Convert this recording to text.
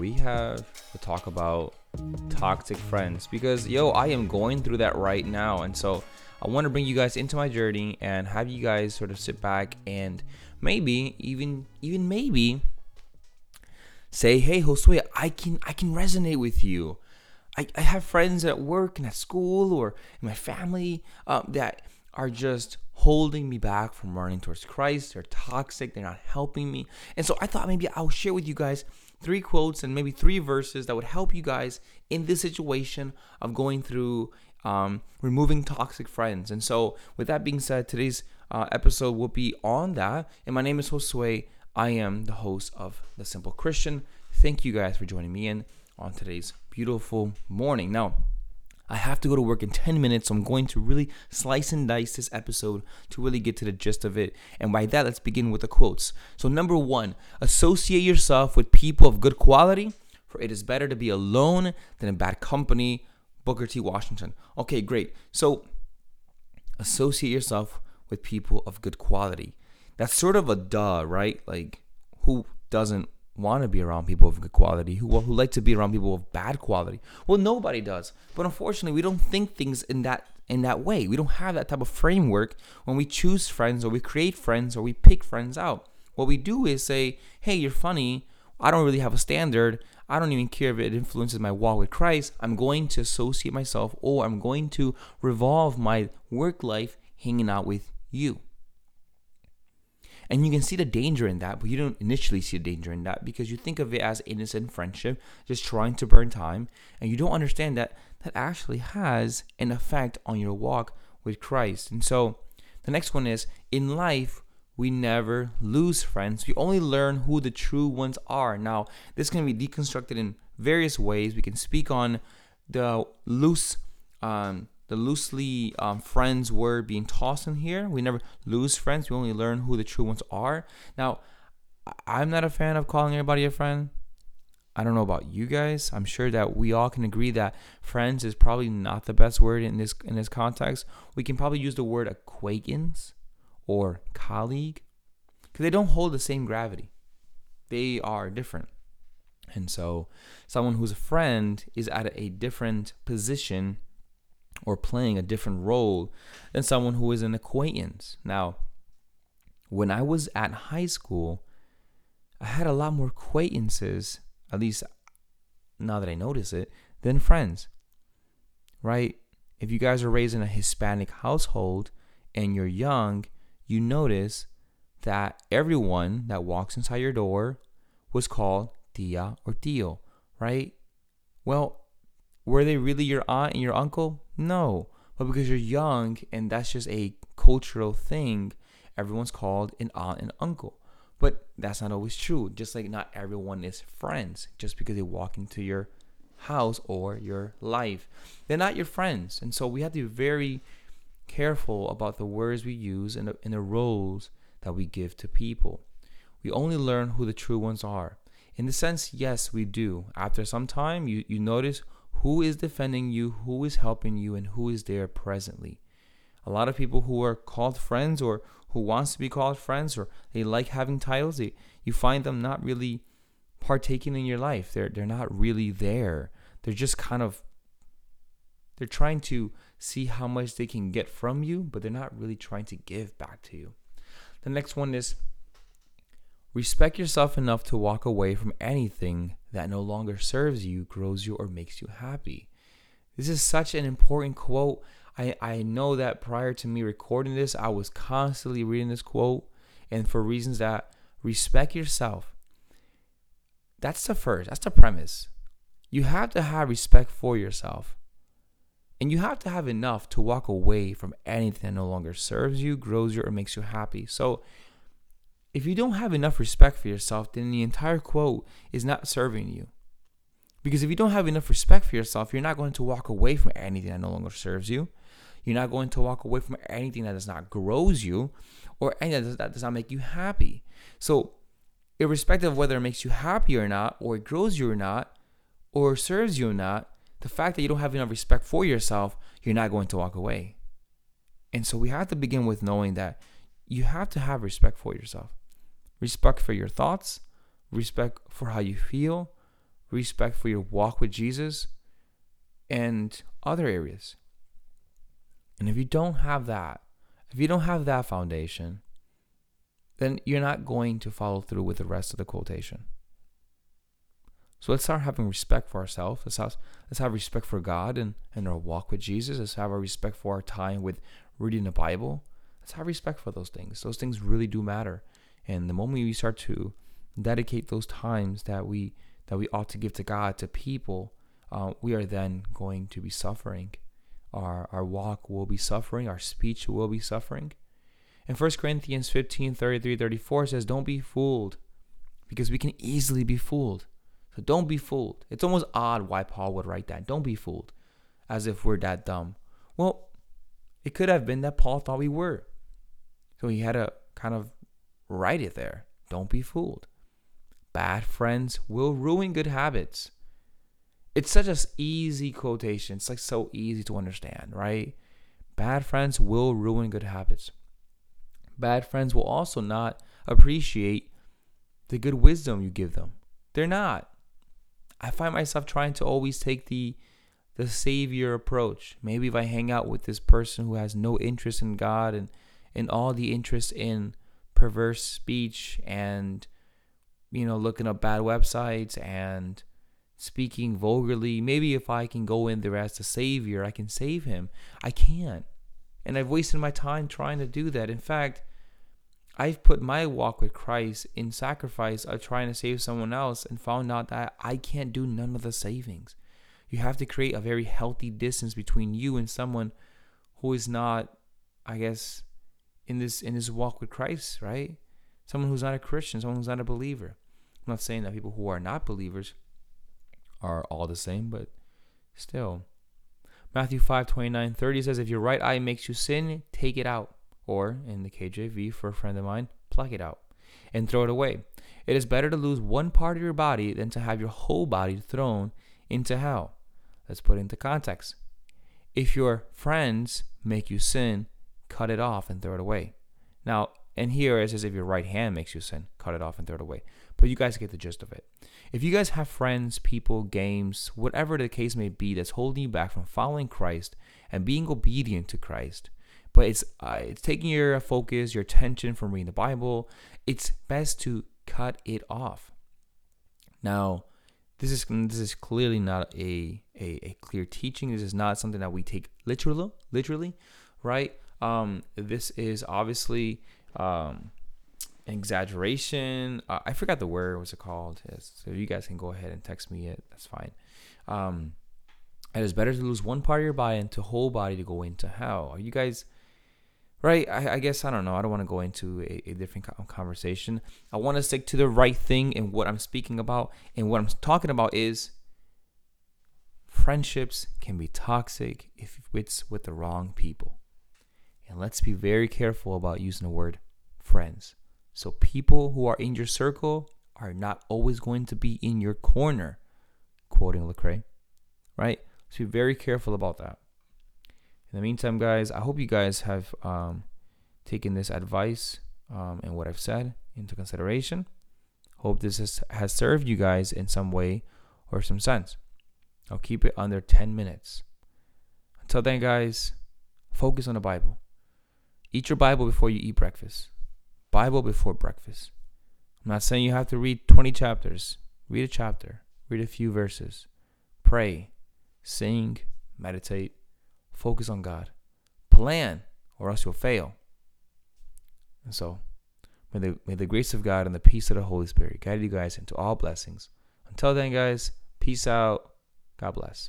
We have to talk about toxic friends because yo, I am going through that right now. And so I want to bring you guys into my journey and have you guys sort of sit back and maybe even even maybe say, "Hey, Josue, I can I can resonate with you." I, I have friends at work and at school or in my family um, that are just holding me back from running towards Christ. They're toxic. They're not helping me. And so I thought maybe I'll share with you guys three quotes and maybe three verses that would help you guys in this situation of going through um, removing toxic friends. And so, with that being said, today's uh, episode will be on that. And my name is Josue. I am the host of The Simple Christian. Thank you guys for joining me in on today's beautiful morning. Now, I have to go to work in 10 minutes, so I'm going to really slice and dice this episode to really get to the gist of it. And by that, let's begin with the quotes. So, number one, associate yourself with people of good quality, for it is better to be alone than in bad company. Booker T. Washington. Okay, great. So, associate yourself with people of good quality. That's sort of a duh, right? Like, who doesn't want to be around people of good quality, who, who like to be around people of bad quality. Well, nobody does. But unfortunately, we don't think things in that in that way. We don't have that type of framework when we choose friends or we create friends or we pick friends out. What we do is say, "Hey, you're funny. I don't really have a standard. I don't even care if it influences my walk with Christ. I'm going to associate myself or I'm going to revolve my work life hanging out with you." And you can see the danger in that, but you don't initially see the danger in that because you think of it as innocent friendship, just trying to burn time, and you don't understand that that actually has an effect on your walk with Christ. And so the next one is in life, we never lose friends. We only learn who the true ones are. Now, this can be deconstructed in various ways. We can speak on the loose um, the loosely um, friends word being tossed in here. We never lose friends. We only learn who the true ones are. Now, I'm not a fan of calling everybody a friend. I don't know about you guys. I'm sure that we all can agree that friends is probably not the best word in this in this context. We can probably use the word acquaintance or colleague because they don't hold the same gravity. They are different. And so, someone who's a friend is at a different position or playing a different role than someone who is an acquaintance. Now, when I was at high school, I had a lot more acquaintances, at least now that I notice it, than friends. Right? If you guys are raised in a Hispanic household and you're young, you notice that everyone that walks inside your door was called tia or tío, right? Well, were they really your aunt and your uncle? No. But because you're young and that's just a cultural thing, everyone's called an aunt and uncle. But that's not always true. Just like not everyone is friends just because they walk into your house or your life. They're not your friends. And so we have to be very careful about the words we use and the, and the roles that we give to people. We only learn who the true ones are. In the sense, yes, we do. After some time, you, you notice who is defending you, who is helping you, and who is there presently. A lot of people who are called friends or who wants to be called friends or they like having titles, they, you find them not really partaking in your life. They're they're not really there. They're just kind of they're trying to see how much they can get from you, but they're not really trying to give back to you. The next one is respect yourself enough to walk away from anything that no longer serves you, grows you, or makes you happy. This is such an important quote. I, I know that prior to me recording this, I was constantly reading this quote, and for reasons that respect yourself. That's the first, that's the premise. You have to have respect for yourself. And you have to have enough to walk away from anything that no longer serves you, grows you, or makes you happy. So if you don't have enough respect for yourself, then the entire quote is not serving you. Because if you don't have enough respect for yourself, you're not going to walk away from anything that no longer serves you. You're not going to walk away from anything that does not grows you or anything that does, not make you happy. So, irrespective of whether it makes you happy or not, or it grows you or not, or serves you or not, the fact that you don't have enough respect for yourself, you're not going to walk away. And so we have to begin with knowing that you have to have respect for yourself respect for your thoughts, respect for how you feel, respect for your walk with Jesus, and other areas. And if you don't have that, if you don't have that foundation, then you're not going to follow through with the rest of the quotation. So let's start having respect for ourselves. Let's have, let's have respect for God and, and our walk with Jesus. Let's have our respect for our time with reading the Bible. Let's have respect for those things. Those things really do matter. And the moment we start to dedicate those times that we that we ought to give to God to people, uh, we are then going to be suffering. Our our walk will be suffering. Our speech will be suffering. And 1 Corinthians 15, 33, 34 says, Don't be fooled, because we can easily be fooled. So don't be fooled. It's almost odd why Paul would write that. Don't be fooled, as if we're that dumb. Well, it could have been that Paul thought we were. So he had to kind of write it there. Don't be fooled. Bad friends will ruin good habits. It's such an easy quotation. It's like so easy to understand, right? Bad friends will ruin good habits. Bad friends will also not appreciate the good wisdom you give them. They're not. I find myself trying to always take the the savior approach. Maybe if I hang out with this person who has no interest in God and and all the interest in perverse speech and you know looking up bad websites and speaking vulgarly, maybe if I can go in there as the savior, I can save him. I can't. And I've wasted my time trying to do that. In fact, I've put my walk with Christ in sacrifice of trying to save someone else and found out that I can't do none of the savings. You have to create a very healthy distance between you and someone who is not, I guess, in this in this walk with Christ, right? Someone who's not a Christian, someone who's not a believer. I'm not saying that people who are not believers are all the same, but still. Matthew 5, 29, 30 says, If your right eye makes you sin, take it out or in the KJV for a friend of mine, pluck it out and throw it away. It is better to lose one part of your body than to have your whole body thrown into hell. Let's put it into context. If your friends make you sin, cut it off and throw it away. Now, and here it says if your right hand makes you sin, cut it off and throw it away. But you guys get the gist of it. If you guys have friends, people, games, whatever the case may be that's holding you back from following Christ and being obedient to Christ, but it's uh, it's taking your focus, your attention from reading the Bible. It's best to cut it off. Now, this is this is clearly not a, a, a clear teaching. This is not something that we take literally, literally, right? Um, this is obviously um, exaggeration. Uh, I forgot the word. What's it called? So you guys can go ahead and text me it. That's fine. Um, it is better to lose one part of your body and to whole body to go into hell. Are you guys? right? I, I, guess I don't know. I don't want to go into a, a different conversation. I want to stick to the right thing and what I'm speaking about. And what I'm talking about is friendships can be toxic if it's with the wrong people. And let's be very careful about using the word friends. So people who are in your circle are not always going to be in your corner, quoting Lecrae, right? So be very careful about that. In the meantime, guys, I hope you guys have um, taken this advice um, and what I've said into consideration. Hope this has, has served you guys in some way or some sense. I'll keep it under 10 minutes. Until then, guys, focus on the Bible. Eat your Bible before you eat breakfast. Bible before breakfast. I'm not saying you have to read 20 chapters. Read a chapter, read a few verses, pray, sing, meditate, Focus on God. Plan, or else you'll fail. And so, may the, may the grace of God and the peace of the Holy Spirit guide you guys into all blessings. Until then, guys, peace out. God bless.